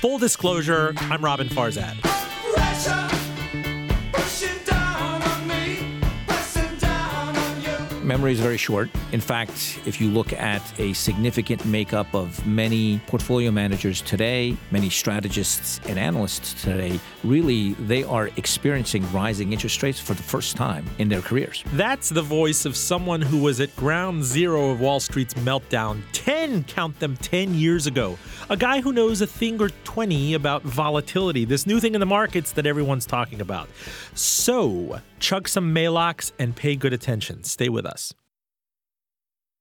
Full disclosure, I'm Robin Farzad. Memory is very short. In fact, if you look at a significant makeup of many portfolio managers today, many strategists and analysts today, really they are experiencing rising interest rates for the first time in their careers. That's the voice of someone who was at ground zero of Wall Street's meltdown 10, count them, 10 years ago. A guy who knows a thing or 20 about volatility, this new thing in the markets that everyone's talking about. So, chug some Maalox and pay good attention. Stay with us.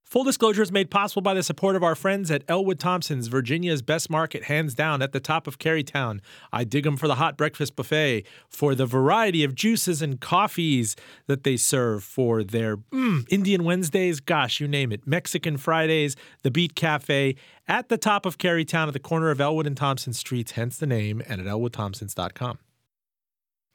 Full disclosure is made possible by the support of our friends at Ellwood Thompson's, Virginia's best market, hands down, at the top of Carytown. I dig them for the hot breakfast buffet, for the variety of juices and coffees that they serve, for their mm, Indian Wednesdays, gosh, you name it, Mexican Fridays, the Beat Cafe, at the top of Carytown at the corner of Ellwood and Thompson Streets, hence the name, and at ellwoodthompsons.com.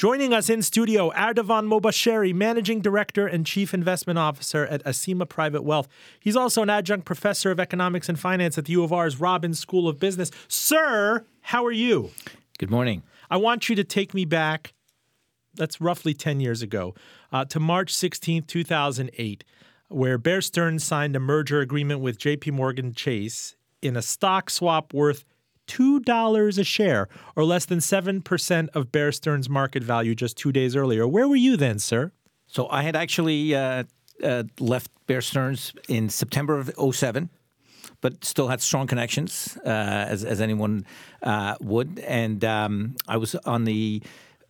Joining us in studio, Ardavan Mobasheri, Managing Director and Chief Investment Officer at Asima Private Wealth. He's also an adjunct professor of economics and finance at the U of R's Robins School of Business. Sir, how are you? Good morning. I want you to take me back, that's roughly 10 years ago, uh, to March 16th, 2008, where Bear Stearns signed a merger agreement with JP Morgan Chase in a stock swap worth $2 a share, or less than 7% of Bear Stearns' market value just two days earlier. Where were you then, sir? So I had actually uh, uh, left Bear Stearns in September of 07 but still had strong connections, uh, as, as anyone uh, would. And um, I was on the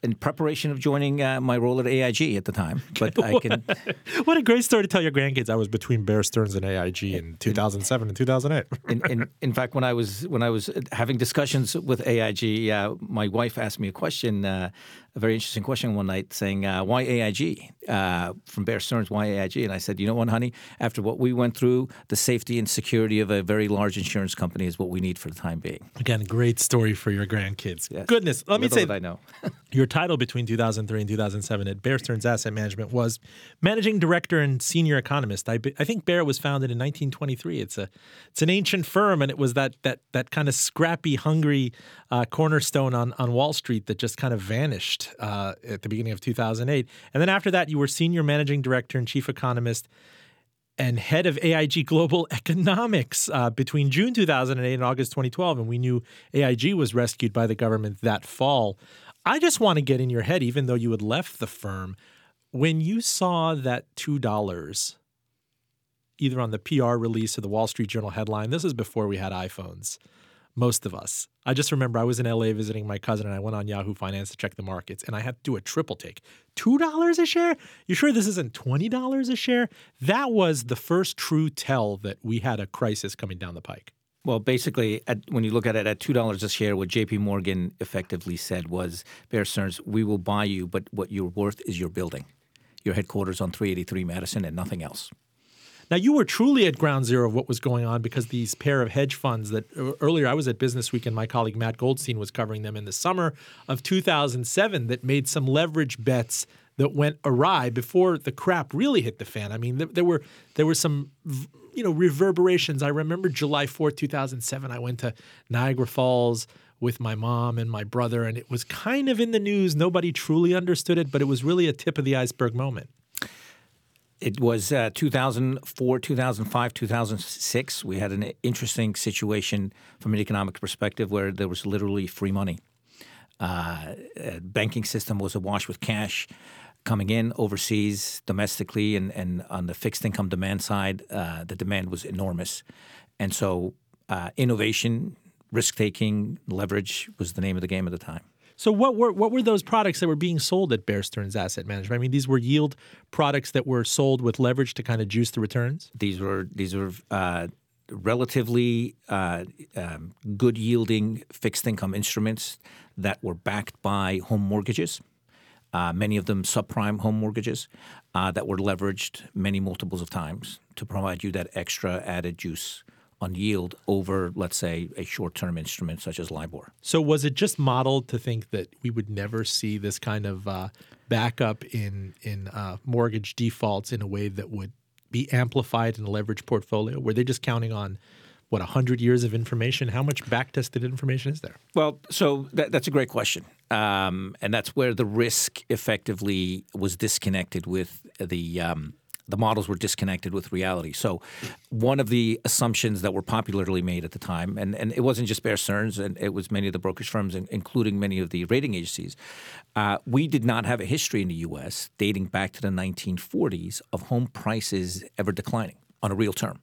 in preparation of joining uh, my role at AIG at the time. But I can. what a great story to tell your grandkids! I was between Bear Stearns and AIG in 2007 and 2008. in, in, in, fact, when I was when I was having discussions with AIG, uh, my wife asked me a question, uh, a very interesting question one night, saying, uh, "Why AIG?" Uh, from Bear Stearns, "Why AIG?" And I said, "You know what, honey? After what we went through, the safety and security of a very large insurance company is what we need for the time being." Again, great story for your grandkids. Yes. Goodness, let Little me say, I know. your title between 2003 and 2007 at Bear Stearns Asset Management was managing director and senior economist. I, I think Bear was founded in 1923. It's a it's an ancient firm, and it was that that that kind of scrappy, hungry uh, cornerstone on on Wall Street that just kind of vanished uh, at the beginning of 2008. And then after that, you were senior managing director and chief economist and head of AIG Global Economics uh, between June 2008 and August 2012. And we knew AIG was rescued by the government that fall. I just want to get in your head, even though you had left the firm, when you saw that $2, either on the PR release or the Wall Street Journal headline, this is before we had iPhones, most of us. I just remember I was in LA visiting my cousin and I went on Yahoo Finance to check the markets and I had to do a triple take. $2 a share? You sure this isn't $20 a share? That was the first true tell that we had a crisis coming down the pike. Well, basically, at, when you look at it at two dollars a share, what J.P. Morgan effectively said was, "Bear Stearns, we will buy you, but what you're worth is your building, your headquarters on 383 Madison, and nothing else." Now, you were truly at ground zero of what was going on because these pair of hedge funds that uh, earlier I was at Business Week and my colleague Matt Goldstein was covering them in the summer of 2007 that made some leverage bets that went awry before the crap really hit the fan. I mean, there, there were there were some you know reverberations. I remember July 4th, 2007. I went to Niagara Falls with my mom and my brother, and it was kind of in the news. Nobody truly understood it, but it was really a tip of the iceberg moment. It was uh, 2004, 2005, 2006. We had an interesting situation from an economic perspective where there was literally free money. Uh, banking system was awash with cash coming in overseas, domestically, and, and on the fixed income demand side, uh, the demand was enormous. And so, uh, innovation, risk taking, leverage was the name of the game at the time. So what were what were those products that were being sold at Bear Stearns Asset Management? I mean, these were yield products that were sold with leverage to kind of juice the returns. These were these were uh, relatively uh, um, good yielding fixed income instruments that were backed by home mortgages uh, many of them subprime home mortgages uh, that were leveraged many multiples of times to provide you that extra added juice on yield over, let's say, a short term instrument such as LIBOR. So, was it just modeled to think that we would never see this kind of uh, backup in, in uh, mortgage defaults in a way that would be amplified in a leverage portfolio? Were they just counting on what 100 years of information how much backtested information is there well so that, that's a great question um, and that's where the risk effectively was disconnected with the um, the models were disconnected with reality. So, one of the assumptions that were popularly made at the time, and, and it wasn't just Bear Stearns, and it was many of the brokerage firms, including many of the rating agencies, uh, we did not have a history in the U.S. dating back to the 1940s of home prices ever declining on a real term.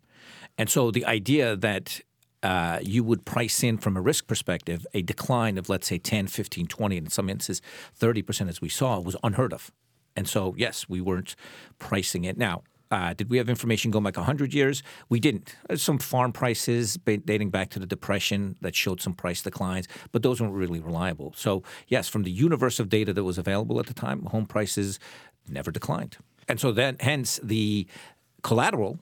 And so the idea that uh, you would price in from a risk perspective a decline of, let's say, 10, 15, 20, and in some instances 30% as we saw was unheard of. And so, yes, we weren't pricing it. Now, uh, did we have information going back 100 years? We didn't. Some farm prices dating back to the Depression that showed some price declines, but those weren't really reliable. So, yes, from the universe of data that was available at the time, home prices never declined. And so then, hence, the collateral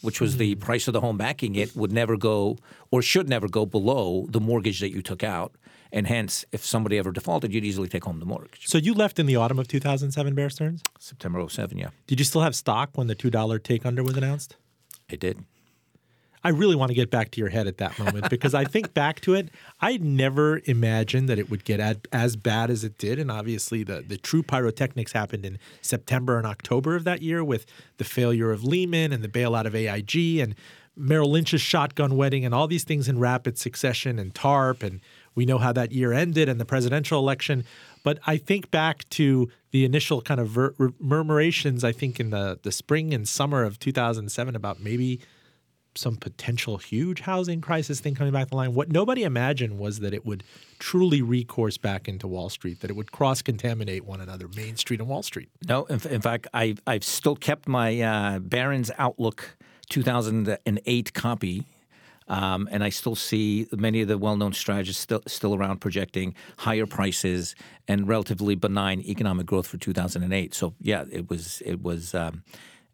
which was the hmm. price of the home backing it, would never go or should never go below the mortgage that you took out. And hence, if somebody ever defaulted, you'd easily take home the mortgage. So you left in the autumn of 2007, Bear Stearns? September 07, yeah. Did you still have stock when the $2 take under was announced? I did. I really want to get back to your head at that moment because I think back to it, I never imagined that it would get as bad as it did. And obviously, the, the true pyrotechnics happened in September and October of that year with the failure of Lehman and the bailout of AIG and Merrill Lynch's shotgun wedding and all these things in rapid succession and TARP. And we know how that year ended and the presidential election. But I think back to the initial kind of ver- murmurations, I think in the, the spring and summer of 2007 about maybe – some potential huge housing crisis thing coming back the line. What nobody imagined was that it would truly recourse back into Wall Street, that it would cross contaminate one another, Main Street and Wall Street. No, in, in fact, I, I've still kept my uh, Barron's Outlook 2008 copy. Um, and I still see many of the well-known strategists still still around projecting higher prices and relatively benign economic growth for 2008. So yeah, it was it was um,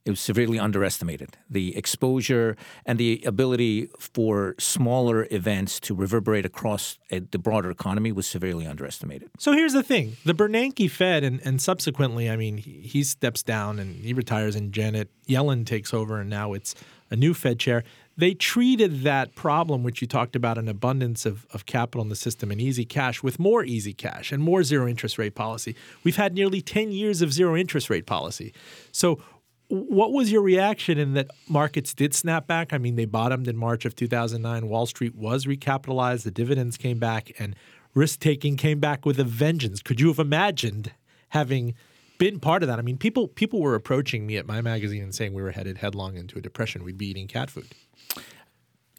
it was severely underestimated. The exposure and the ability for smaller events to reverberate across the broader economy was severely underestimated. So here's the thing the Bernanke Fed, and, and subsequently, I mean, he, he steps down and he retires, and Janet Yellen takes over, and now it's a new Fed chair. They treated that problem, which you talked about, an abundance of, of capital in the system and easy cash, with more easy cash and more zero interest rate policy. We've had nearly 10 years of zero interest rate policy. So what was your reaction in that markets did snap back? I mean, they bottomed in March of 2009. Wall Street was recapitalized. The dividends came back, and risk taking came back with a vengeance. Could you have imagined having been part of that? I mean, people people were approaching me at my magazine and saying we were headed headlong into a depression. We'd be eating cat food. Yes,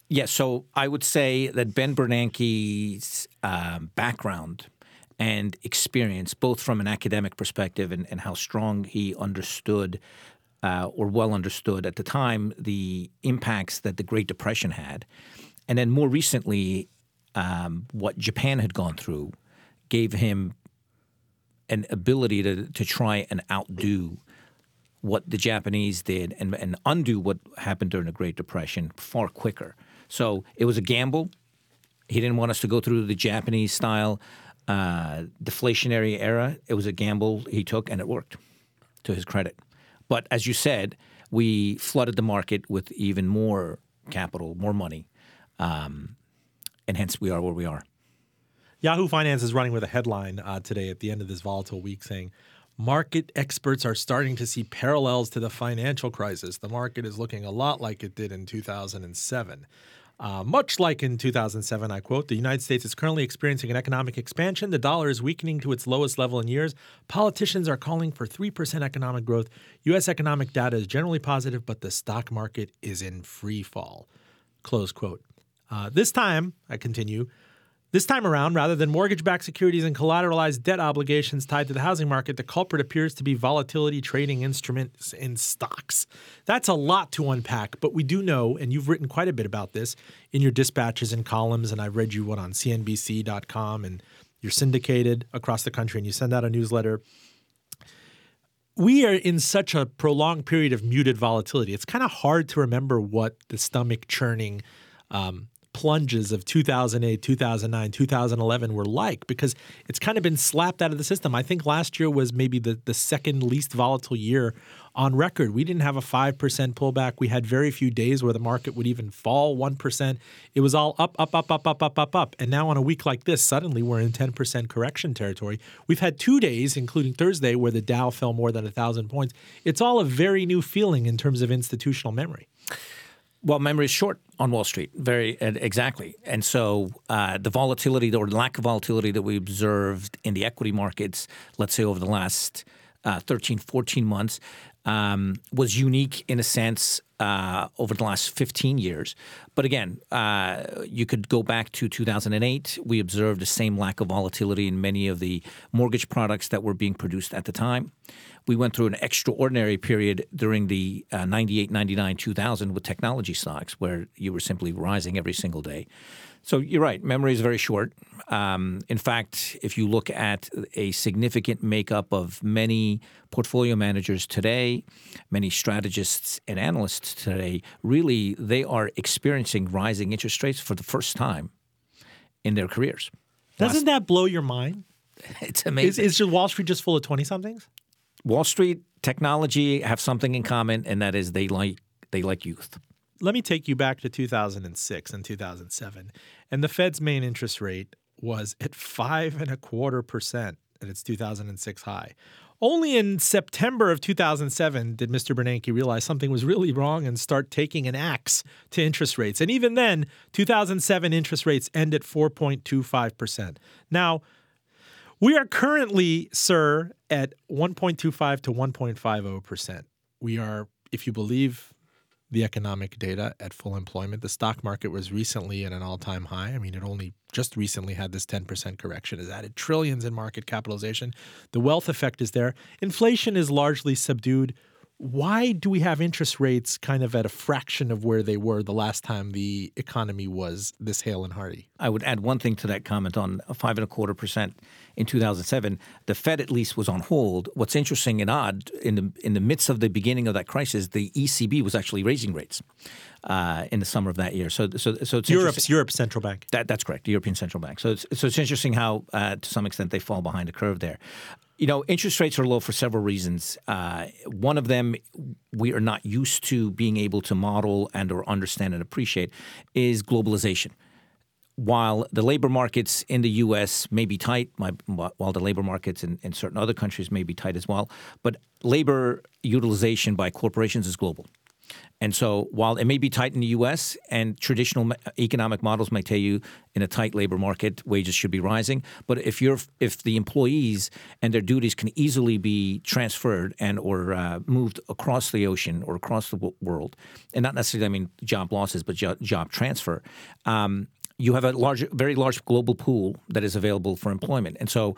yeah, so I would say that Ben Bernanke's um, background and experience, both from an academic perspective and, and how strong he understood uh, or well understood at the time the impacts that the Great Depression had. And then more recently, um, what Japan had gone through gave him an ability to, to try and outdo what the Japanese did and, and undo what happened during the Great Depression far quicker. So it was a gamble. He didn't want us to go through the Japanese style uh, deflationary era. It was a gamble he took, and it worked to his credit. But as you said, we flooded the market with even more capital, more money, um, and hence we are where we are. Yahoo Finance is running with a headline uh, today at the end of this volatile week saying, Market experts are starting to see parallels to the financial crisis. The market is looking a lot like it did in 2007. Uh, much like in 2007, I quote, the United States is currently experiencing an economic expansion. The dollar is weakening to its lowest level in years. Politicians are calling for 3% economic growth. U.S. economic data is generally positive, but the stock market is in free fall. Close quote. Uh, this time, I continue, this time around, rather than mortgage backed securities and collateralized debt obligations tied to the housing market, the culprit appears to be volatility trading instruments in stocks. That's a lot to unpack, but we do know, and you've written quite a bit about this in your dispatches and columns, and I've read you one on CNBC.com, and you're syndicated across the country, and you send out a newsletter. We are in such a prolonged period of muted volatility. It's kind of hard to remember what the stomach churning um, plunges of 2008, 2009, 2011 were like because it's kind of been slapped out of the system. I think last year was maybe the, the second least volatile year on record. We didn't have a 5% pullback. We had very few days where the market would even fall 1%. It was all up, up, up, up, up, up, up, up. And now on a week like this, suddenly we're in 10% correction territory. We've had two days, including Thursday, where the Dow fell more than 1,000 points. It's all a very new feeling in terms of institutional memory. Well, memory is short on Wall Street, very exactly, and so uh, the volatility or lack of volatility that we observed in the equity markets, let's say over the last uh, 13, 14 months, um, was unique in a sense uh, over the last 15 years. But again, uh, you could go back to 2008. We observed the same lack of volatility in many of the mortgage products that were being produced at the time we went through an extraordinary period during the uh, 98, 99, 2000 with technology stocks where you were simply rising every single day. So you're right, memory is very short. Um, in fact, if you look at a significant makeup of many portfolio managers today, many strategists and analysts today, really they are experiencing rising interest rates for the first time in their careers. Doesn't Last, that blow your mind? It's amazing. Is, is Wall Street just full of 20 somethings? Wall Street, technology have something in common, and that is they like they like youth. Let me take you back to 2006 and 2007, and the Fed's main interest rate was at five and a quarter percent at its 2006 high. Only in September of 2007 did Mr. Bernanke realize something was really wrong and start taking an axe to interest rates. And even then, 2007 interest rates end at 4.25%. Now, we are currently, sir, at 1.25 to 1.50%. We are, if you believe the economic data, at full employment. The stock market was recently at an all time high. I mean, it only just recently had this 10% correction, has added trillions in market capitalization. The wealth effect is there. Inflation is largely subdued why do we have interest rates kind of at a fraction of where they were the last time the economy was this hale and hearty? I would add one thing to that comment on five and a quarter percent in 2007. The Fed at least was on hold. What's interesting and odd in the in the midst of the beginning of that crisis, the ECB was actually raising rates. Uh, in the summer of that year, so so so it's Europe's Europe's central bank. That, that's correct, the European Central Bank. So it's, so it's interesting how, uh, to some extent, they fall behind the curve there. You know, interest rates are low for several reasons. Uh, one of them we are not used to being able to model and or understand and appreciate is globalization. While the labor markets in the U.S. may be tight, while the labor markets in, in certain other countries may be tight as well, but labor utilization by corporations is global. And so, while it may be tight in the U.S. and traditional economic models may tell you in a tight labor market wages should be rising, but if you're if the employees and their duties can easily be transferred and or uh, moved across the ocean or across the world, and not necessarily I mean job losses, but job, job transfer. Um, you have a large, very large global pool that is available for employment. And so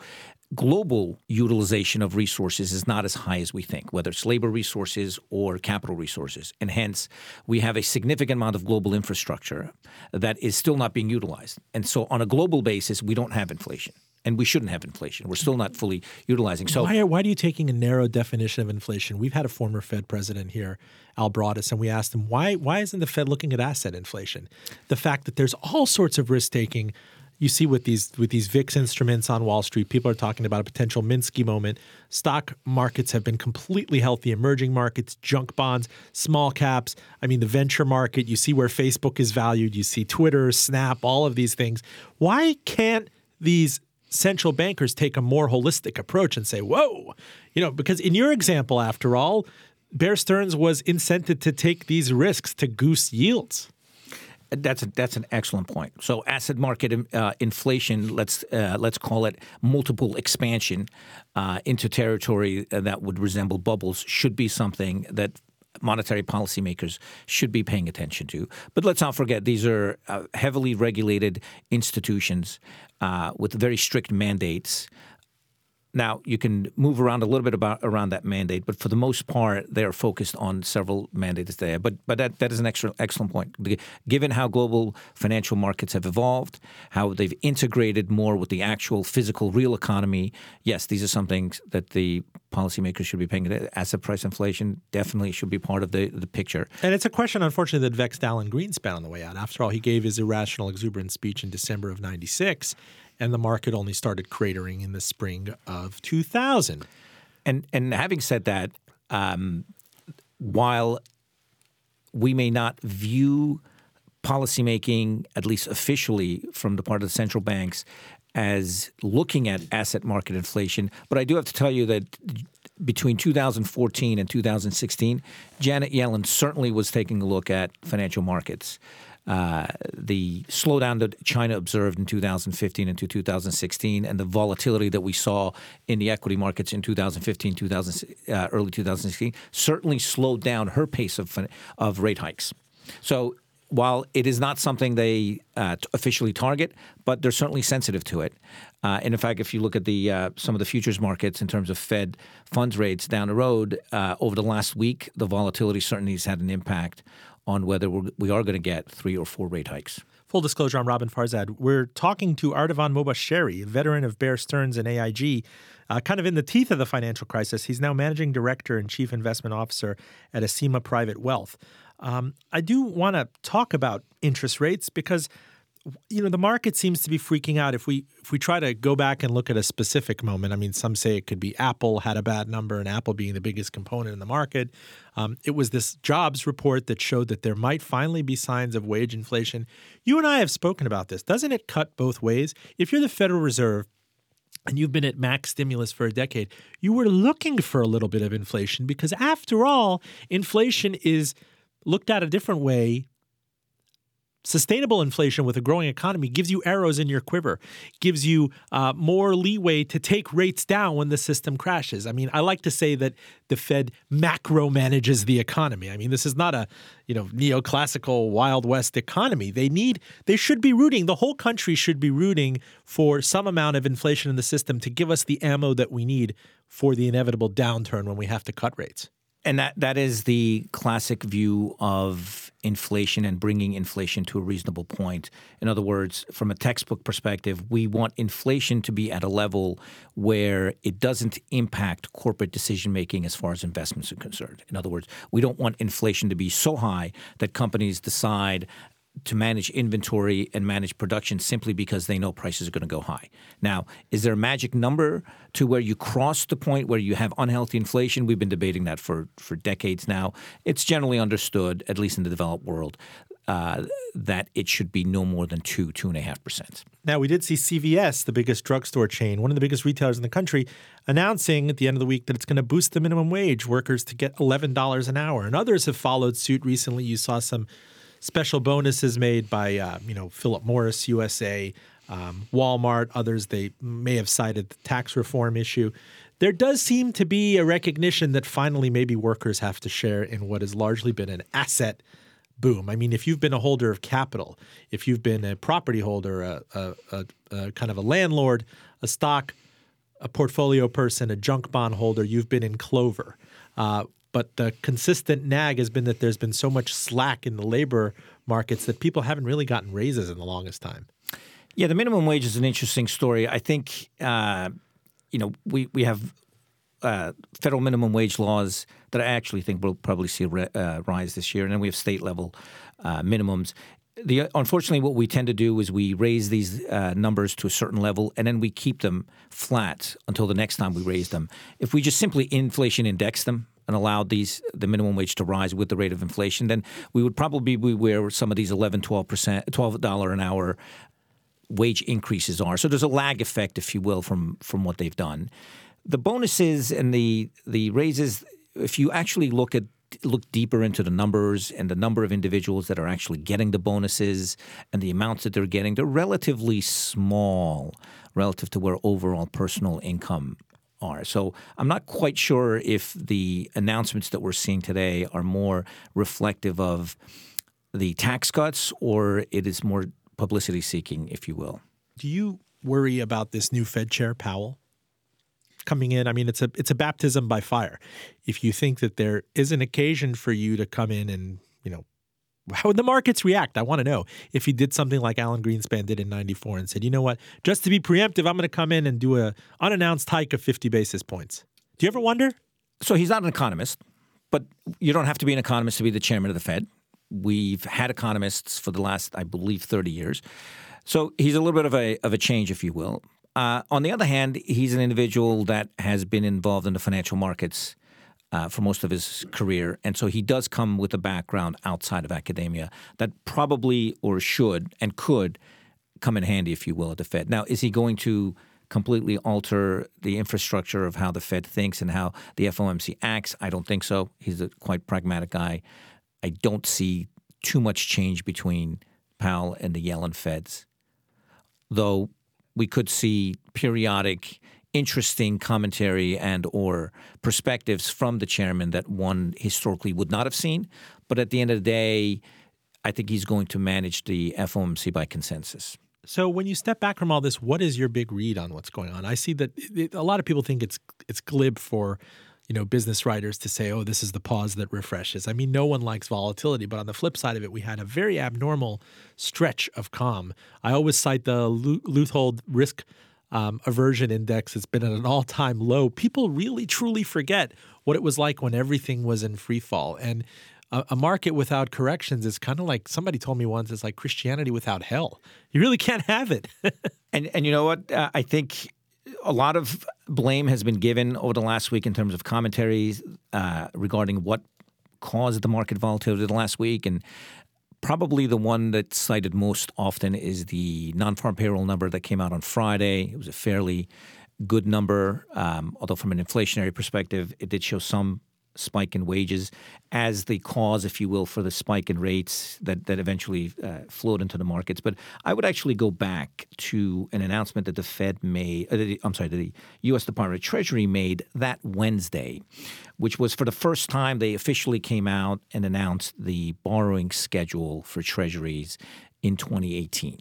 global utilization of resources is not as high as we think, whether it's labor resources or capital resources. And hence, we have a significant amount of global infrastructure that is still not being utilized. And so, on a global basis, we don't have inflation. And we shouldn't have inflation. We're still not fully utilizing. So, why are, why are you taking a narrow definition of inflation? We've had a former Fed president here, Al Broaddus, and we asked him why why isn't the Fed looking at asset inflation? The fact that there's all sorts of risk taking you see with these with these VIX instruments on Wall Street, people are talking about a potential Minsky moment. Stock markets have been completely healthy. Emerging markets, junk bonds, small caps. I mean, the venture market. You see where Facebook is valued. You see Twitter, Snap, all of these things. Why can't these central bankers take a more holistic approach and say, "Whoa," you know? Because in your example, after all, Bear Stearns was incented to take these risks to goose yields. That's a, that's an excellent point. So asset market uh, inflation, let's uh, let's call it multiple expansion uh, into territory that would resemble bubbles, should be something that monetary policymakers should be paying attention to. But let's not forget these are uh, heavily regulated institutions uh, with very strict mandates now you can move around a little bit about around that mandate, but for the most part, they are focused on several mandates there. But but that, that is an extra, excellent point. Given how global financial markets have evolved, how they've integrated more with the actual physical real economy, yes, these are some things that the policymakers should be paying. Asset price inflation definitely should be part of the, the picture. And it's a question, unfortunately, that vexed Alan Greenspan on the way out. After all, he gave his irrational, exuberant speech in December of 96, and the market only started cratering in the spring of 2000. And, and having said that, um, while we may not view policymaking, at least officially from the part of the central banks, as looking at asset market inflation. But I do have to tell you that between 2014 and 2016, Janet Yellen certainly was taking a look at financial markets. Uh, the slowdown that China observed in 2015 into 2016, and the volatility that we saw in the equity markets in 2015, 2000, uh, early 2016, certainly slowed down her pace of of rate hikes. So while it is not something they uh, officially target, but they're certainly sensitive to it. Uh, and in fact, if you look at the uh, some of the futures markets in terms of Fed funds rates down the road uh, over the last week, the volatility certainly has had an impact on whether we're, we are going to get three or four rate hikes. Full disclosure, I'm Robin Farzad. We're talking to Ardavan Mobasheri, a veteran of Bear Stearns and AIG, uh, kind of in the teeth of the financial crisis. He's now managing director and chief investment officer at Asima Private Wealth. Um, I do want to talk about interest rates because you know the market seems to be freaking out. If we if we try to go back and look at a specific moment i mean some say it could be apple had a bad number and apple being the biggest component in the market. Um, it was this jobs report that showed that there might finally be signs of wage inflation. You and i have spoken about this. Doesn't it cut both ways? If you're the federal reserve and you've been at max stimulus for a decade you were looking for a little bit of inflation because after all inflation is looked at a different way, sustainable inflation with a growing economy gives you arrows in your quiver, gives you uh, more leeway to take rates down when the system crashes. I mean, I like to say that the Fed macro manages the economy. I mean, this is not a you know neoclassical Wild West economy. They need, they should be rooting. The whole country should be rooting for some amount of inflation in the system to give us the ammo that we need for the inevitable downturn when we have to cut rates. And that, that is the classic view of inflation and bringing inflation to a reasonable point. In other words, from a textbook perspective, we want inflation to be at a level where it doesn't impact corporate decision making as far as investments are concerned. In other words, we don't want inflation to be so high that companies decide to manage inventory and manage production simply because they know prices are going to go high. Now, is there a magic number to where you cross the point where you have unhealthy inflation? We've been debating that for, for decades now. It's generally understood, at least in the developed world, uh, that it should be no more than two, two and a half percent. Now, we did see CVS, the biggest drugstore chain, one of the biggest retailers in the country, announcing at the end of the week that it's going to boost the minimum wage workers to get $11 an hour. And others have followed suit recently. You saw some special bonuses made by uh, you know Philip Morris USA, um, Walmart, others. They may have cited the tax reform issue. There does seem to be a recognition that finally maybe workers have to share in what has largely been an asset boom. I mean, if you've been a holder of capital, if you've been a property holder, a, a, a, a kind of a landlord, a stock, a portfolio person, a junk bond holder, you've been in Clover. Uh, but the consistent nag has been that there's been so much slack in the labor markets that people haven't really gotten raises in the longest time. Yeah, the minimum wage is an interesting story. I think, uh, you know, we, we have uh, federal minimum wage laws that I actually think will probably see a re- uh, rise this year, and then we have state level uh, minimums. The, unfortunately, what we tend to do is we raise these uh, numbers to a certain level, and then we keep them flat until the next time we raise them. If we just simply inflation index them, and allowed these the minimum wage to rise with the rate of inflation, then we would probably be where some of these 11, 12 percent, twelve dollar an hour wage increases are. So there's a lag effect, if you will, from from what they've done. The bonuses and the the raises, if you actually look at look deeper into the numbers and the number of individuals that are actually getting the bonuses and the amounts that they're getting, they're relatively small relative to where overall personal income are. So I'm not quite sure if the announcements that we're seeing today are more reflective of the tax cuts or it is more publicity seeking, if you will. Do you worry about this new Fed chair, Powell? coming in, I mean, it's a it's a baptism by fire. If you think that there is an occasion for you to come in and you know how would the markets react? I want to know if he did something like Alan Greenspan did in 94 and said, you know what, just to be preemptive, I'm going to come in and do a unannounced hike of 50 basis points. Do you ever wonder? So he's not an economist, but you don't have to be an economist to be the chairman of the Fed. We've had economists for the last, I believe, 30 years. So he's a little bit of a, of a change, if you will. Uh, on the other hand, he's an individual that has been involved in the financial markets uh, for most of his career. And so he does come with a background outside of academia that probably or should and could come in handy, if you will, at the Fed. Now, is he going to completely alter the infrastructure of how the Fed thinks and how the FOMC acts? I don't think so. He's a quite pragmatic guy. I don't see too much change between Powell and the Yellen Feds, though we could see periodic interesting commentary and or perspectives from the chairman that one historically would not have seen. But at the end of the day, I think he's going to manage the FOMC by consensus. So when you step back from all this, what is your big read on what's going on? I see that it, a lot of people think it's it's glib for you know business writers to say, "Oh, this is the pause that refreshes." I mean, no one likes volatility, but on the flip side of it, we had a very abnormal stretch of calm. I always cite the Leuthold risk um, aversion index has been at an all time low. People really truly forget what it was like when everything was in free fall. And a, a market without corrections is kind of like somebody told me once it's like Christianity without hell. You really can't have it. and and you know what? Uh, I think a lot of blame has been given over the last week in terms of commentaries uh, regarding what caused the market volatility the last week and Probably the one that's cited most often is the non farm payroll number that came out on Friday. It was a fairly good number, um, although from an inflationary perspective, it did show some spike in wages as the cause, if you will, for the spike in rates that, that eventually uh, flowed into the markets. But I would actually go back to an announcement that the Fed made, uh, the, I'm sorry, the U.S. Department of Treasury made that Wednesday, which was for the first time they officially came out and announced the borrowing schedule for Treasuries in 2018.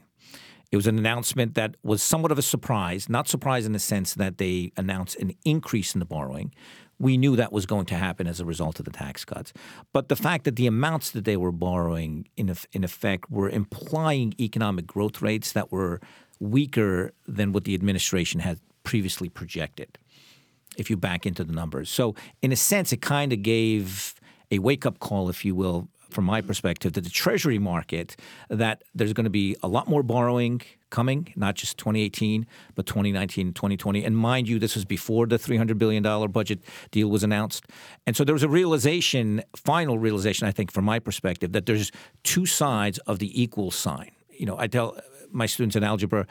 It was an announcement that was somewhat of a surprise, not surprise in the sense that they announced an increase in the borrowing, we knew that was going to happen as a result of the tax cuts. But the fact that the amounts that they were borrowing, in, in effect, were implying economic growth rates that were weaker than what the administration had previously projected, if you back into the numbers. So, in a sense, it kind of gave a wake up call, if you will, from my perspective, to the Treasury market that there's going to be a lot more borrowing coming, not just 2018, but 2019 2020. And mind you, this was before the $300 billion budget deal was announced. And so there was a realization, final realization, I think, from my perspective, that there's two sides of the equal sign. You know, I tell my students in algebra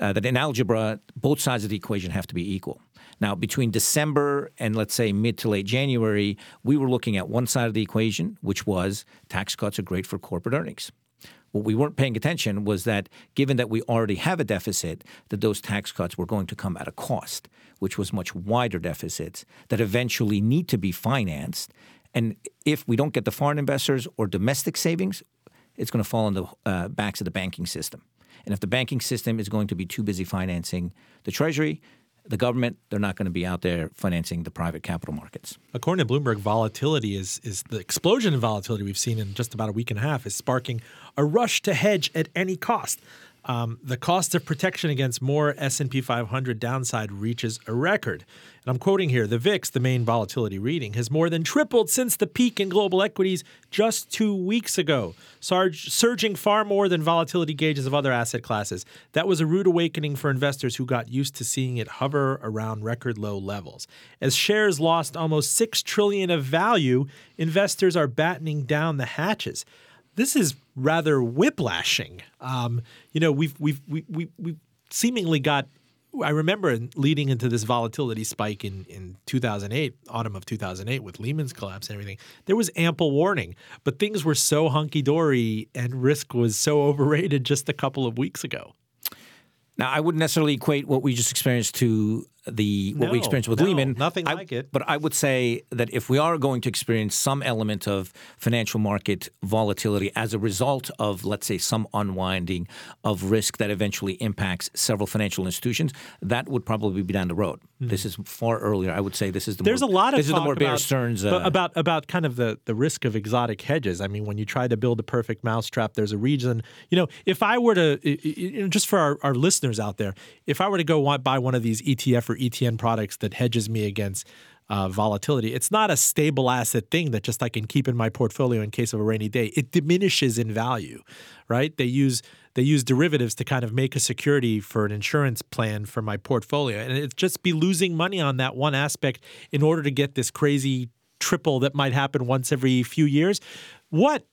uh, that in algebra, both sides of the equation have to be equal. Now, between December and let's say mid to late January, we were looking at one side of the equation, which was tax cuts are great for corporate earnings. What we weren't paying attention was that given that we already have a deficit, that those tax cuts were going to come at a cost, which was much wider deficits that eventually need to be financed. And if we don't get the foreign investors or domestic savings, it's going to fall on the uh, backs of the banking system. And if the banking system is going to be too busy financing the Treasury, the government, they're not going to be out there financing the private capital markets. According to Bloomberg, volatility is is the explosion in volatility we've seen in just about a week and a half is sparking a rush to hedge at any cost. Um, the cost of protection against more S&P 500 downside reaches a record. And I'm quoting here, the VIX, the main volatility reading, has more than tripled since the peak in global equities just two weeks ago, surging far more than volatility gauges of other asset classes. That was a rude awakening for investors who got used to seeing it hover around record low levels. As shares lost almost 6 trillion of value, investors are battening down the hatches this is rather whiplashing. Um, you know, we've we've we we we seemingly got. I remember leading into this volatility spike in, in 2008, autumn of 2008, with Lehman's collapse and everything. There was ample warning, but things were so hunky dory and risk was so overrated just a couple of weeks ago. Now, I wouldn't necessarily equate what we just experienced to the what we experienced with no, Lehman. nothing I- like it. But I would say that if we are going to experience some element of financial market volatility as a result of, let's say, some unwinding of risk that eventually impacts several financial institutions, that would probably be down the road. This is far earlier. I would say this is the. There's more, a lot of this is the more Bear about, Stearns. Uh, about about kind of the the risk of exotic hedges. I mean, when you try to build a perfect mousetrap, there's a reason. You know, if I were to, i- i- you know, just for our, our listeners out there, if I were to go buy one of these ETF or ETN products that hedges me against uh, volatility, it's not a stable asset thing that just I can keep in my portfolio in case of a rainy day. It diminishes in value, right? They use they use derivatives to kind of make a security for an insurance plan for my portfolio, and it'd just be losing money on that one aspect in order to get this crazy triple that might happen once every few years. What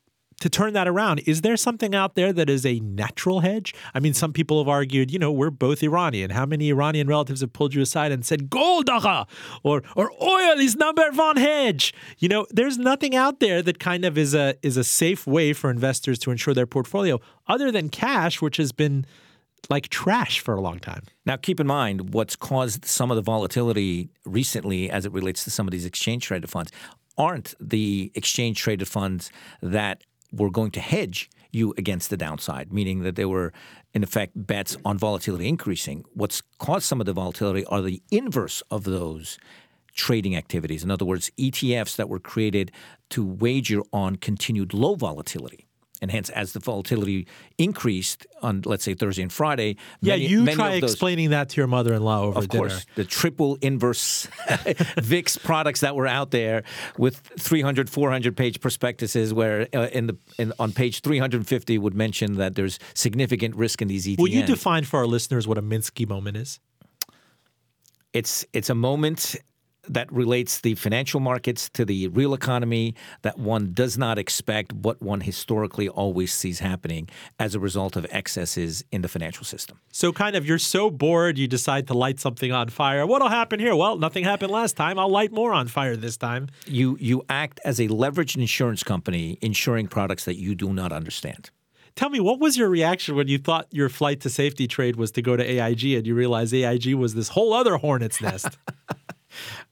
to turn that around, is there something out there that is a natural hedge? I mean, some people have argued, you know, we're both Iranian. How many Iranian relatives have pulled you aside and said, gold, or or oil is number one hedge? You know, there's nothing out there that kind of is a is a safe way for investors to insure their portfolio, other than cash, which has been like trash for a long time. Now, keep in mind what's caused some of the volatility recently as it relates to some of these exchange traded funds aren't the exchange traded funds that were going to hedge you against the downside, meaning that they were, in effect, bets on volatility increasing. What's caused some of the volatility are the inverse of those trading activities. In other words, ETFs that were created to wager on continued low volatility. And hence, as the volatility increased on, let's say, Thursday and Friday, Yeah, many- you many try of those, explaining that to your mother-in-law over of dinner. course, the triple inverse VIX products that were out there with 300, 400 page prospectuses, where uh, in the in, on page 350 would mention that there's significant risk in these ETNs. Will you define for our listeners what a Minsky moment is? it's it's a moment that relates the financial markets to the real economy that one does not expect what one historically always sees happening as a result of excesses in the financial system. So kind of you're so bored you decide to light something on fire. What'll happen here? Well, nothing happened last time. I'll light more on fire this time. You you act as a leveraged insurance company insuring products that you do not understand. Tell me, what was your reaction when you thought your flight to safety trade was to go to AIG and you realized AIG was this whole other hornet's nest?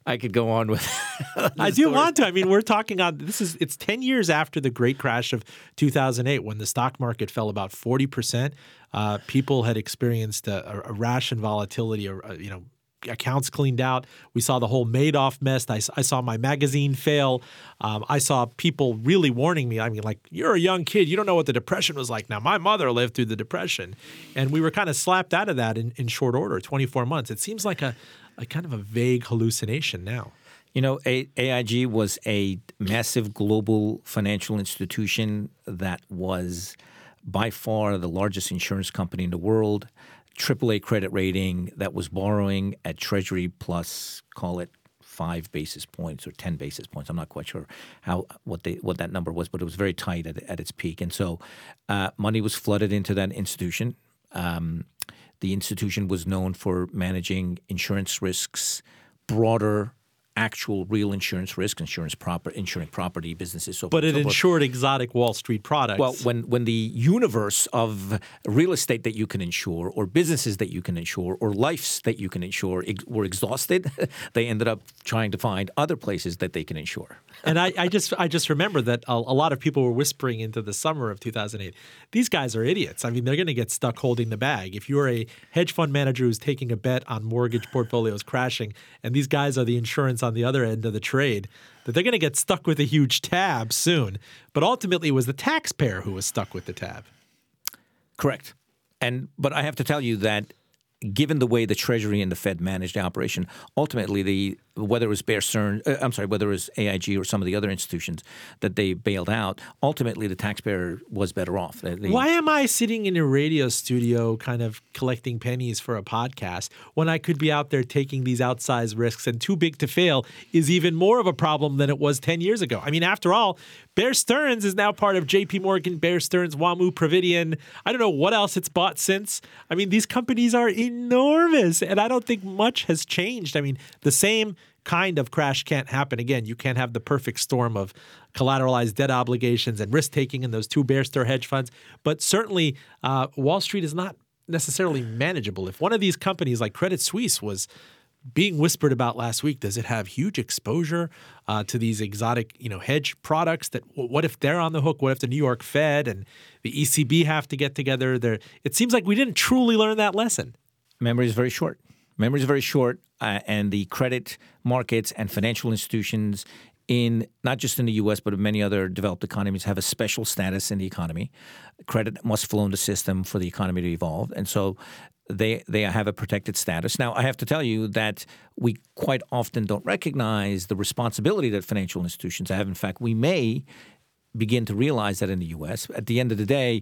I could go on with. I do want to. I mean, we're talking on this is it's 10 years after the great crash of 2008 when the stock market fell about 40%. Uh, people had experienced a, a rash in volatility, or, uh, you know, accounts cleaned out. We saw the whole Madoff mess. I saw my magazine fail. Um, I saw people really warning me. I mean, like, you're a young kid. You don't know what the Depression was like. Now, my mother lived through the Depression. And we were kind of slapped out of that in, in short order 24 months. It seems like a, a kind of a vague hallucination now. You know, AIG was a massive global financial institution that was by far the largest insurance company in the world, AAA credit rating that was borrowing at Treasury plus, call it five basis points or ten basis points. I'm not quite sure how what they what that number was, but it was very tight at, at its peak, and so uh, money was flooded into that institution. Um, the institution was known for managing insurance risks, broader, actual, real insurance risk, insurance proper, insuring property businesses. So, But it so forth. insured exotic Wall Street products. Well, when when the universe of real estate that you can insure, or businesses that you can insure, or lives that you can insure ex- were exhausted, they ended up trying to find other places that they can insure. and I, I just I just remember that a, a lot of people were whispering into the summer of 2008. These guys are idiots. I mean, they're going to get stuck holding the bag. If you're a hedge fund manager who's taking a bet on mortgage portfolios crashing, and these guys are the insurance on the other end of the trade, that they're going to get stuck with a huge tab soon. But ultimately, it was the taxpayer who was stuck with the tab. Correct. And but I have to tell you that given the way the Treasury and the Fed managed the operation, ultimately the whether it was Bear Stearns, uh, I'm sorry, whether it was AIG or some of the other institutions that they bailed out, ultimately the taxpayer was better off. The- the- Why am I sitting in a radio studio kind of collecting pennies for a podcast when I could be out there taking these outsized risks and too big to fail is even more of a problem than it was 10 years ago? I mean, after all, Bear Stearns is now part of JP Morgan, Bear Stearns, WAMU, Providian. I don't know what else it's bought since. I mean, these companies are enormous and I don't think much has changed. I mean, the same kind of crash can't happen again. You can't have the perfect storm of collateralized debt obligations and risk taking in those two Bear Stearns hedge funds. But certainly, uh, Wall Street is not necessarily manageable. If one of these companies like Credit Suisse was being whispered about last week. Does it have huge exposure uh, to these exotic, you know, hedge products? That what if they're on the hook? What if the New York Fed and the ECB have to get together? There, it seems like we didn't truly learn that lesson. Memory is very short. Memory is very short, uh, and the credit markets and financial institutions in not just in the U.S. but in many other developed economies have a special status in the economy. Credit must flow in the system for the economy to evolve, and so they they have a protected status. Now, I have to tell you that we quite often don't recognize the responsibility that financial institutions have. In fact, we may begin to realize that in the U.S. At the end of the day,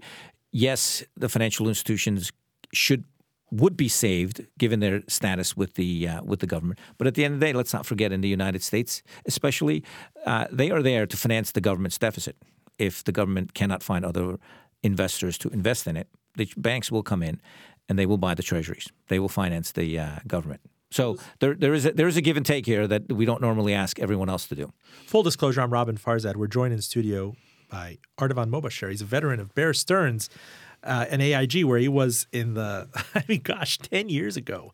yes, the financial institutions should would be saved given their status with the uh, with the government. But at the end of the day, let's not forget in the United States, especially, uh, they are there to finance the government's deficit. If the government cannot find other investors to invest in it, the banks will come in and they will buy the treasuries. They will finance the uh, government. So there, there is a, there is a give and take here that we don't normally ask everyone else to do. Full disclosure, I'm Robin Farzad. We're joined in studio by Ardavan Mobasheri. He's a veteran of Bear Stearns uh, and AIG, where he was in the, I mean, gosh, 10 years ago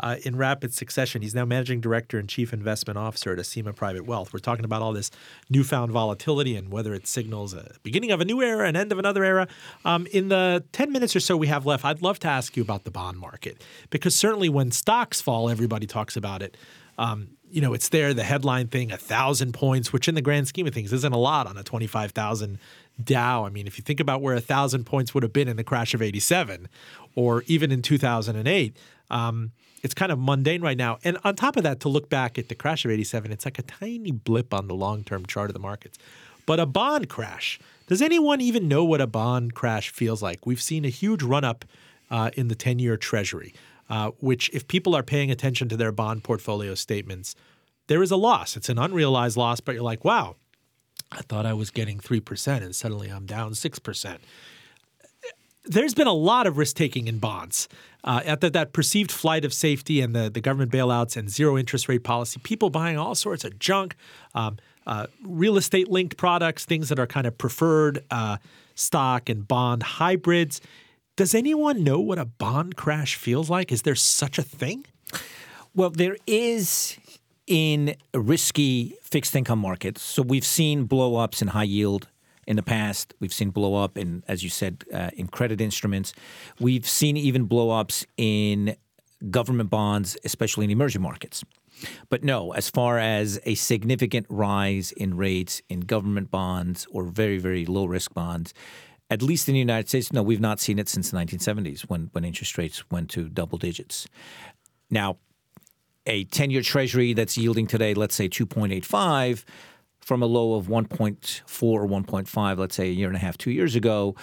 uh, in rapid succession. He's now managing director and chief investment officer at Acima Private Wealth. We're talking about all this newfound volatility and whether it signals a beginning of a new era, an end of another era. Um, in the 10 minutes or so we have left, I'd love to ask you about the bond market because certainly when stocks fall, everybody talks about it. Um, you know, it's there, the headline thing, a thousand points, which in the grand scheme of things isn't a lot on a 25,000 Dow. I mean, if you think about where a thousand points would have been in the crash of 87 or even in 2008, um, it's kind of mundane right now. And on top of that, to look back at the crash of 87, it's like a tiny blip on the long term chart of the markets. But a bond crash, does anyone even know what a bond crash feels like? We've seen a huge run up uh, in the 10 year treasury, uh, which, if people are paying attention to their bond portfolio statements, there is a loss. It's an unrealized loss, but you're like, wow, I thought I was getting 3%, and suddenly I'm down 6% there's been a lot of risk taking in bonds. Uh, that perceived flight of safety and the, the government bailouts and zero interest rate policy, people buying all sorts of junk, um, uh, real estate linked products, things that are kind of preferred uh, stock and bond hybrids. Does anyone know what a bond crash feels like? Is there such a thing? Well, there is in risky fixed income markets. So we've seen blow ups in high yield in the past. We've seen blow up in, as you said, uh, in credit instruments. We've seen even blow ups in government bonds, especially in emerging markets. But no, as far as a significant rise in rates in government bonds or very, very low risk bonds, at least in the United States, no, we've not seen it since the 1970s when, when interest rates went to double digits. Now, a 10 year treasury that's yielding today, let's say 2.85, from a low of 1.4 or 1.5, let's say a year and a half, two years ago,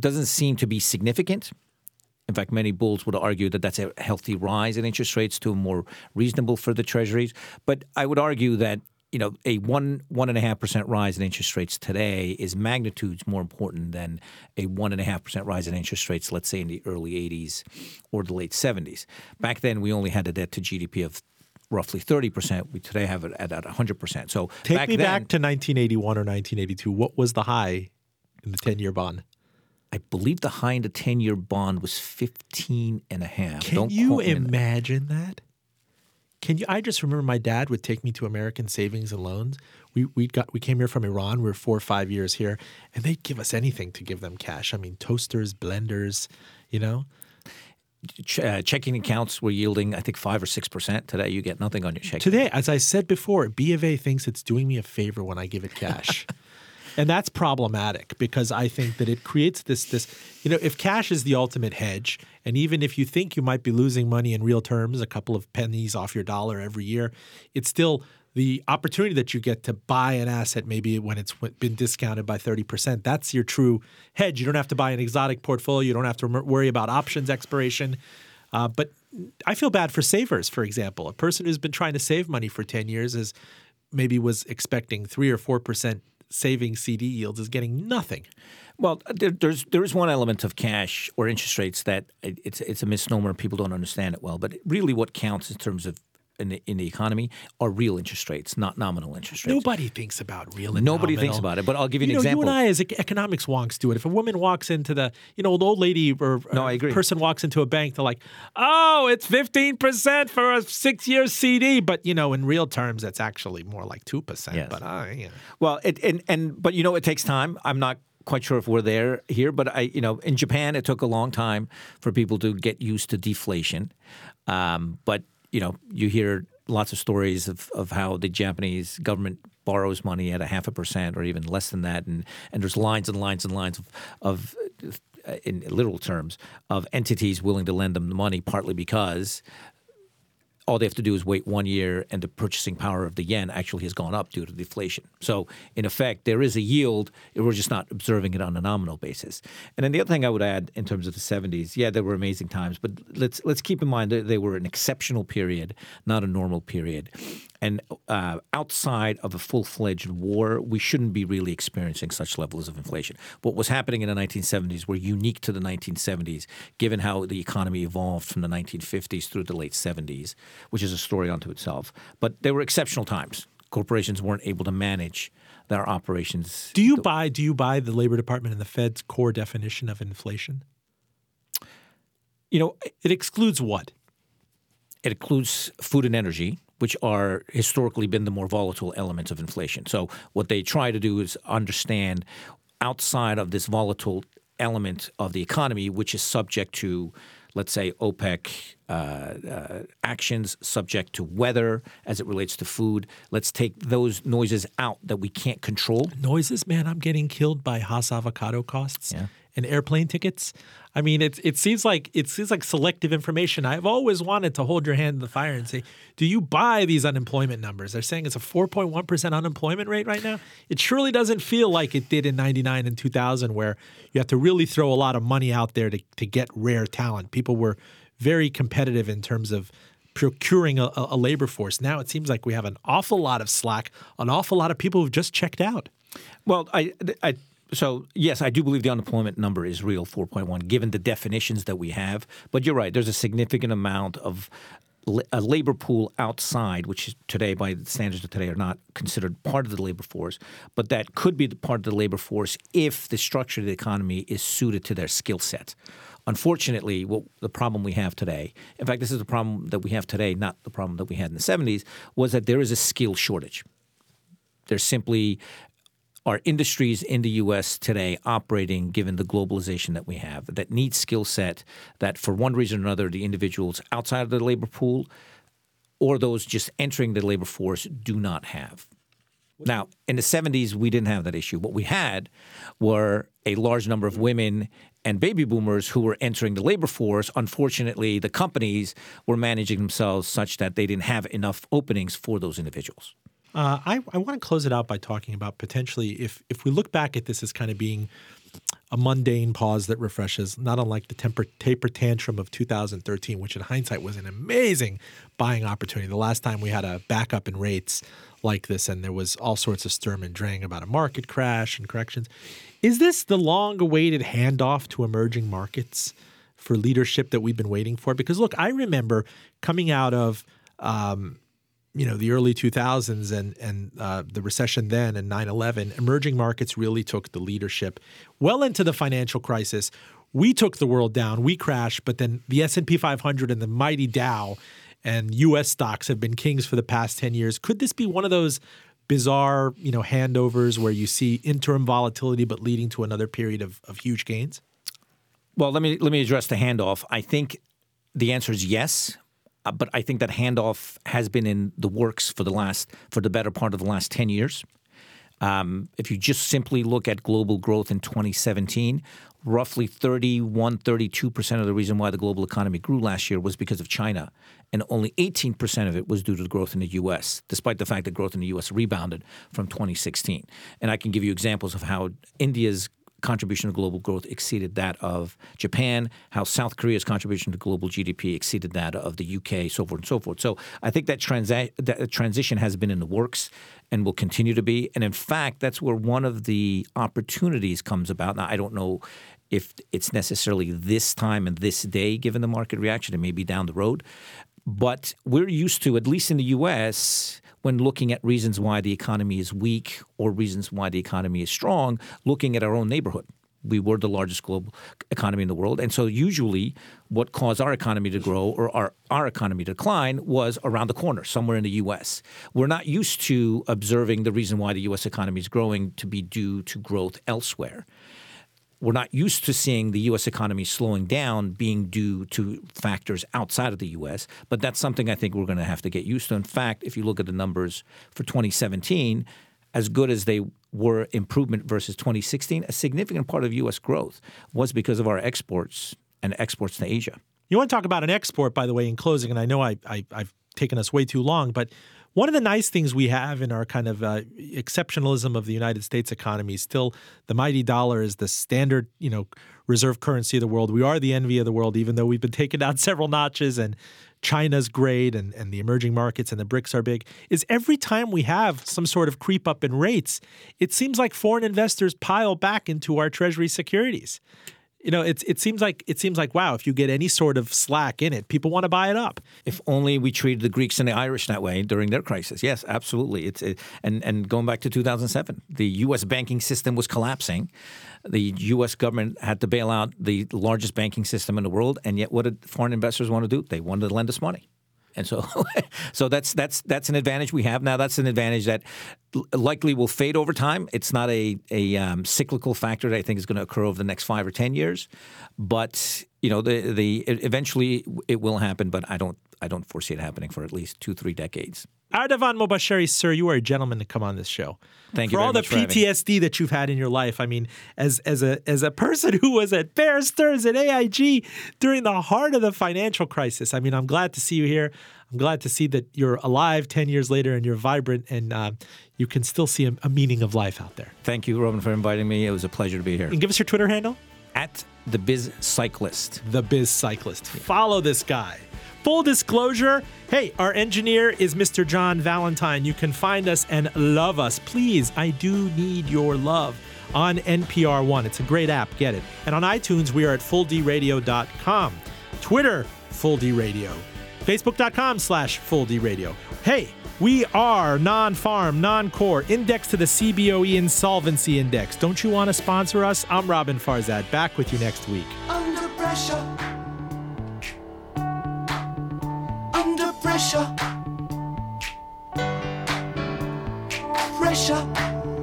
doesn't seem to be significant. In fact, many bulls would argue that that's a healthy rise in interest rates to a more reasonable for the treasuries. But I would argue that you know a one one and a half percent rise in interest rates today is magnitudes more important than a one and a half percent rise in interest rates, let's say in the early '80s or the late '70s. Back then, we only had a debt to GDP of roughly 30%. We today have it at, at 100%. So take back me then, back to 1981 or 1982. What was the high in the 10 year bond? I believe the high in the 10 year bond was 15 and a half. Can Don't you imagine that? Can you? I just remember my dad would take me to American Savings and Loans. We we got we came here from Iran. We were four or five years here, and they'd give us anything to give them cash. I mean, toasters, blenders, you know. Ch- uh, checking accounts were yielding, I think, 5 or 6%. Today, you get nothing on your checking. Today, as I said before, B of A thinks it's doing me a favor when I give it cash. and that's problematic because I think that it creates this this you know, if cash is the ultimate hedge, and even if you think you might be losing money in real terms, a couple of pennies off your dollar every year, it's still the opportunity that you get to buy an asset maybe when it's been discounted by 30%. That's your true hedge. You don't have to buy an exotic portfolio. You don't have to worry about options expiration. Uh, but I feel bad for savers, for example. A person who's been trying to save money for 10 years is maybe was expecting 3 or 4% saving CD yields is getting nothing. Well, there, there's there is one element of cash or interest rates that it, it's it's a misnomer. People don't understand it well. But really, what counts in terms of in the, in the economy are real interest rates, not nominal interest rates. Nobody thinks about real and Nobody nominal. thinks about it, but I'll give you an know, example. You and I, as economics wonks, do it. If a woman walks into the, you know, an old lady or No, I agree. person walks into a bank, they're like, "Oh, it's fifteen percent for a six-year CD," but you know, in real terms, that's actually more like two percent. Yes. But I, you know. Well, it, and and but you know it takes time. I'm not quite sure if we're there here, but I you know in Japan it took a long time for people to get used to deflation. Um, but you know you hear lots of stories of, of how the Japanese government borrows money at a half a percent or even less than that, and and there's lines and lines and lines of of uh, in literal terms of entities willing to lend them the money, partly because all they have to do is wait one year and the purchasing power of the yen actually has gone up due to deflation. So, in effect, there is a yield. We're just not observing it on a nominal basis. And then the other thing I would add in terms of the 70s, yeah, there were amazing times, but let's let's keep in mind that they were an exceptional period, not a normal period. And uh, outside of a full fledged war, we shouldn't be really experiencing such levels of inflation. What was happening in the 1970s were unique to the 1970s, given how the economy evolved from the 1950s through the late 70s, which is a story unto itself. But they were exceptional times. Corporations weren't able to manage their operations. Do you buy? Do you buy the Labor Department and the Fed's core definition of inflation? You know, It excludes what? it includes food and energy, which are historically been the more volatile elements of inflation. So what they try to do is understand outside of this volatile element of the economy, which is subject to, let's say, OPEC uh, uh, actions, subject to weather as it relates to food. Let's take those noises out that we can't control. Noises, man. I'm getting killed by Hass avocado costs Yeah. And airplane tickets. I mean, it it seems like it seems like selective information. I've always wanted to hold your hand in the fire and say, "Do you buy these unemployment numbers?" They're saying it's a 4.1 percent unemployment rate right now. It surely doesn't feel like it did in '99 and 2000, where you have to really throw a lot of money out there to to get rare talent. People were very competitive in terms of procuring a, a labor force. Now it seems like we have an awful lot of slack, an awful lot of people who've just checked out. Well, I, I so yes, I do believe the unemployment number is real, 4.1, given the definitions that we have. But you're right. There's a significant amount of a labor pool outside, which today, by the standards of today, are not considered part of the labor force, but that could be part of the labor force if the structure of the economy is suited to their skill set. Unfortunately, what the problem we have today, in fact, this is the problem that we have today, not the problem that we had in the 70s, was that there is a skill shortage. There's simply are industries in the U.S. today operating, given the globalization that we have, that need skill set that, for one reason or another, the individuals outside of the labor pool or those just entering the labor force do not have. Now, in the 70s, we didn't have that issue. What we had were a large number of women and baby boomers who were entering the labor force. Unfortunately, the companies were managing themselves such that they didn't have enough openings for those individuals. Uh, I, I want to close it out by talking about potentially if if we look back at this as kind of being a mundane pause that refreshes, not unlike the temper, taper tantrum of 2013, which in hindsight was an amazing buying opportunity. The last time we had a backup in rates like this, and there was all sorts of sturm and drang about a market crash and corrections. Is this the long-awaited handoff to emerging markets for leadership that we've been waiting for? Because look, I remember coming out of um, you know the early 2000s and and uh, the recession then and 9/11 emerging markets really took the leadership well into the financial crisis. We took the world down we crashed but then the S&P 500 and the mighty Dow and US stocks have been kings for the past 10 years. Could this be one of those bizarre you know handovers where you see interim volatility but leading to another period of, of huge gains? Well, let me let me address the handoff. I think the answer is yes, but I think that handoff has been in the works for the last for the better part of the last ten years. Um, if you just simply look at global growth in 2017, roughly 31, 32 percent of the reason why the global economy grew last year was because of China, and only 18 percent of it was due to the growth in the U.S. Despite the fact that growth in the U.S. rebounded from 2016, and I can give you examples of how India's contribution to global growth exceeded that of Japan, how South Korea's contribution to global GDP exceeded that of the UK, so forth and so forth. So I think that, transa- that transition has been in the works and will continue to be. And in fact, that's where one of the opportunities comes about. Now, I don't know if it's necessarily this time and this day, given the market reaction, it may be down the road. But we're used to, at least in the U.S., when looking at reasons why the economy is weak or reasons why the economy is strong, looking at our own neighborhood. We were the largest global economy in the world. And so, usually, what caused our economy to grow or our, our economy to decline was around the corner, somewhere in the US. We're not used to observing the reason why the US economy is growing to be due to growth elsewhere we're not used to seeing the U.S. economy slowing down being due to factors outside of the U.S., but that's something I think we're going to have to get used to. In fact, if you look at the numbers for 2017, as good as they were improvement versus 2016, a significant part of U.S. growth was because of our exports and exports to Asia. You want to talk about an export, by the way, in closing, and I know I, I, I've taken us way too long, but one of the nice things we have in our kind of uh, exceptionalism of the United States economy is still the mighty dollar is the standard, you know, reserve currency of the world. We are the envy of the world, even though we've been taken down several notches and China's great and, and the emerging markets and the BRICS are big. Is every time we have some sort of creep up in rates, it seems like foreign investors pile back into our treasury securities you know, it's it seems like it seems like wow, if you get any sort of slack in it, people want to buy it up. If only we treated the Greeks and the Irish that way during their crisis. Yes, absolutely. It's it, and and going back to 2007, the U.S. banking system was collapsing. The U.S. government had to bail out the largest banking system in the world, and yet what did foreign investors want to do? They wanted to lend us money. And so, so that's that's that's an advantage we have now. That's an advantage that likely will fade over time. It's not a a um, cyclical factor that I think is going to occur over the next five or ten years, but you know, the the eventually it will happen. But I don't I don't foresee it happening for at least two three decades. Ardavan Mobasheri, sir, you are a gentleman to come on this show. Thank you for all the PTSD that you've had in your life. I mean, as as a as a person who was at Bear Stearns at AIG during the heart of the financial crisis. I mean, I'm glad to see you here. I'm glad to see that you're alive 10 years later and you're vibrant and uh, you can still see a, a, meaning of life out there. Thank you, Robin, for inviting me. It was a pleasure to be here. And give us your Twitter handle at the Biz Cyclist. The Biz Cyclist. Follow this guy. Full disclosure hey, our engineer is Mr. John Valentine. You can find us and love us. Please, I do need your love on NPR One. It's a great app. Get it. And on iTunes, we are at fulldradio.com. Twitter, Full D Radio. Facebook.com slash fulldradio. Hey, we are non farm, non core, indexed to the CBOE Insolvency Index. Don't you want to sponsor us? I'm Robin Farzad, back with you next week. Under pressure. Pressure. Pressure.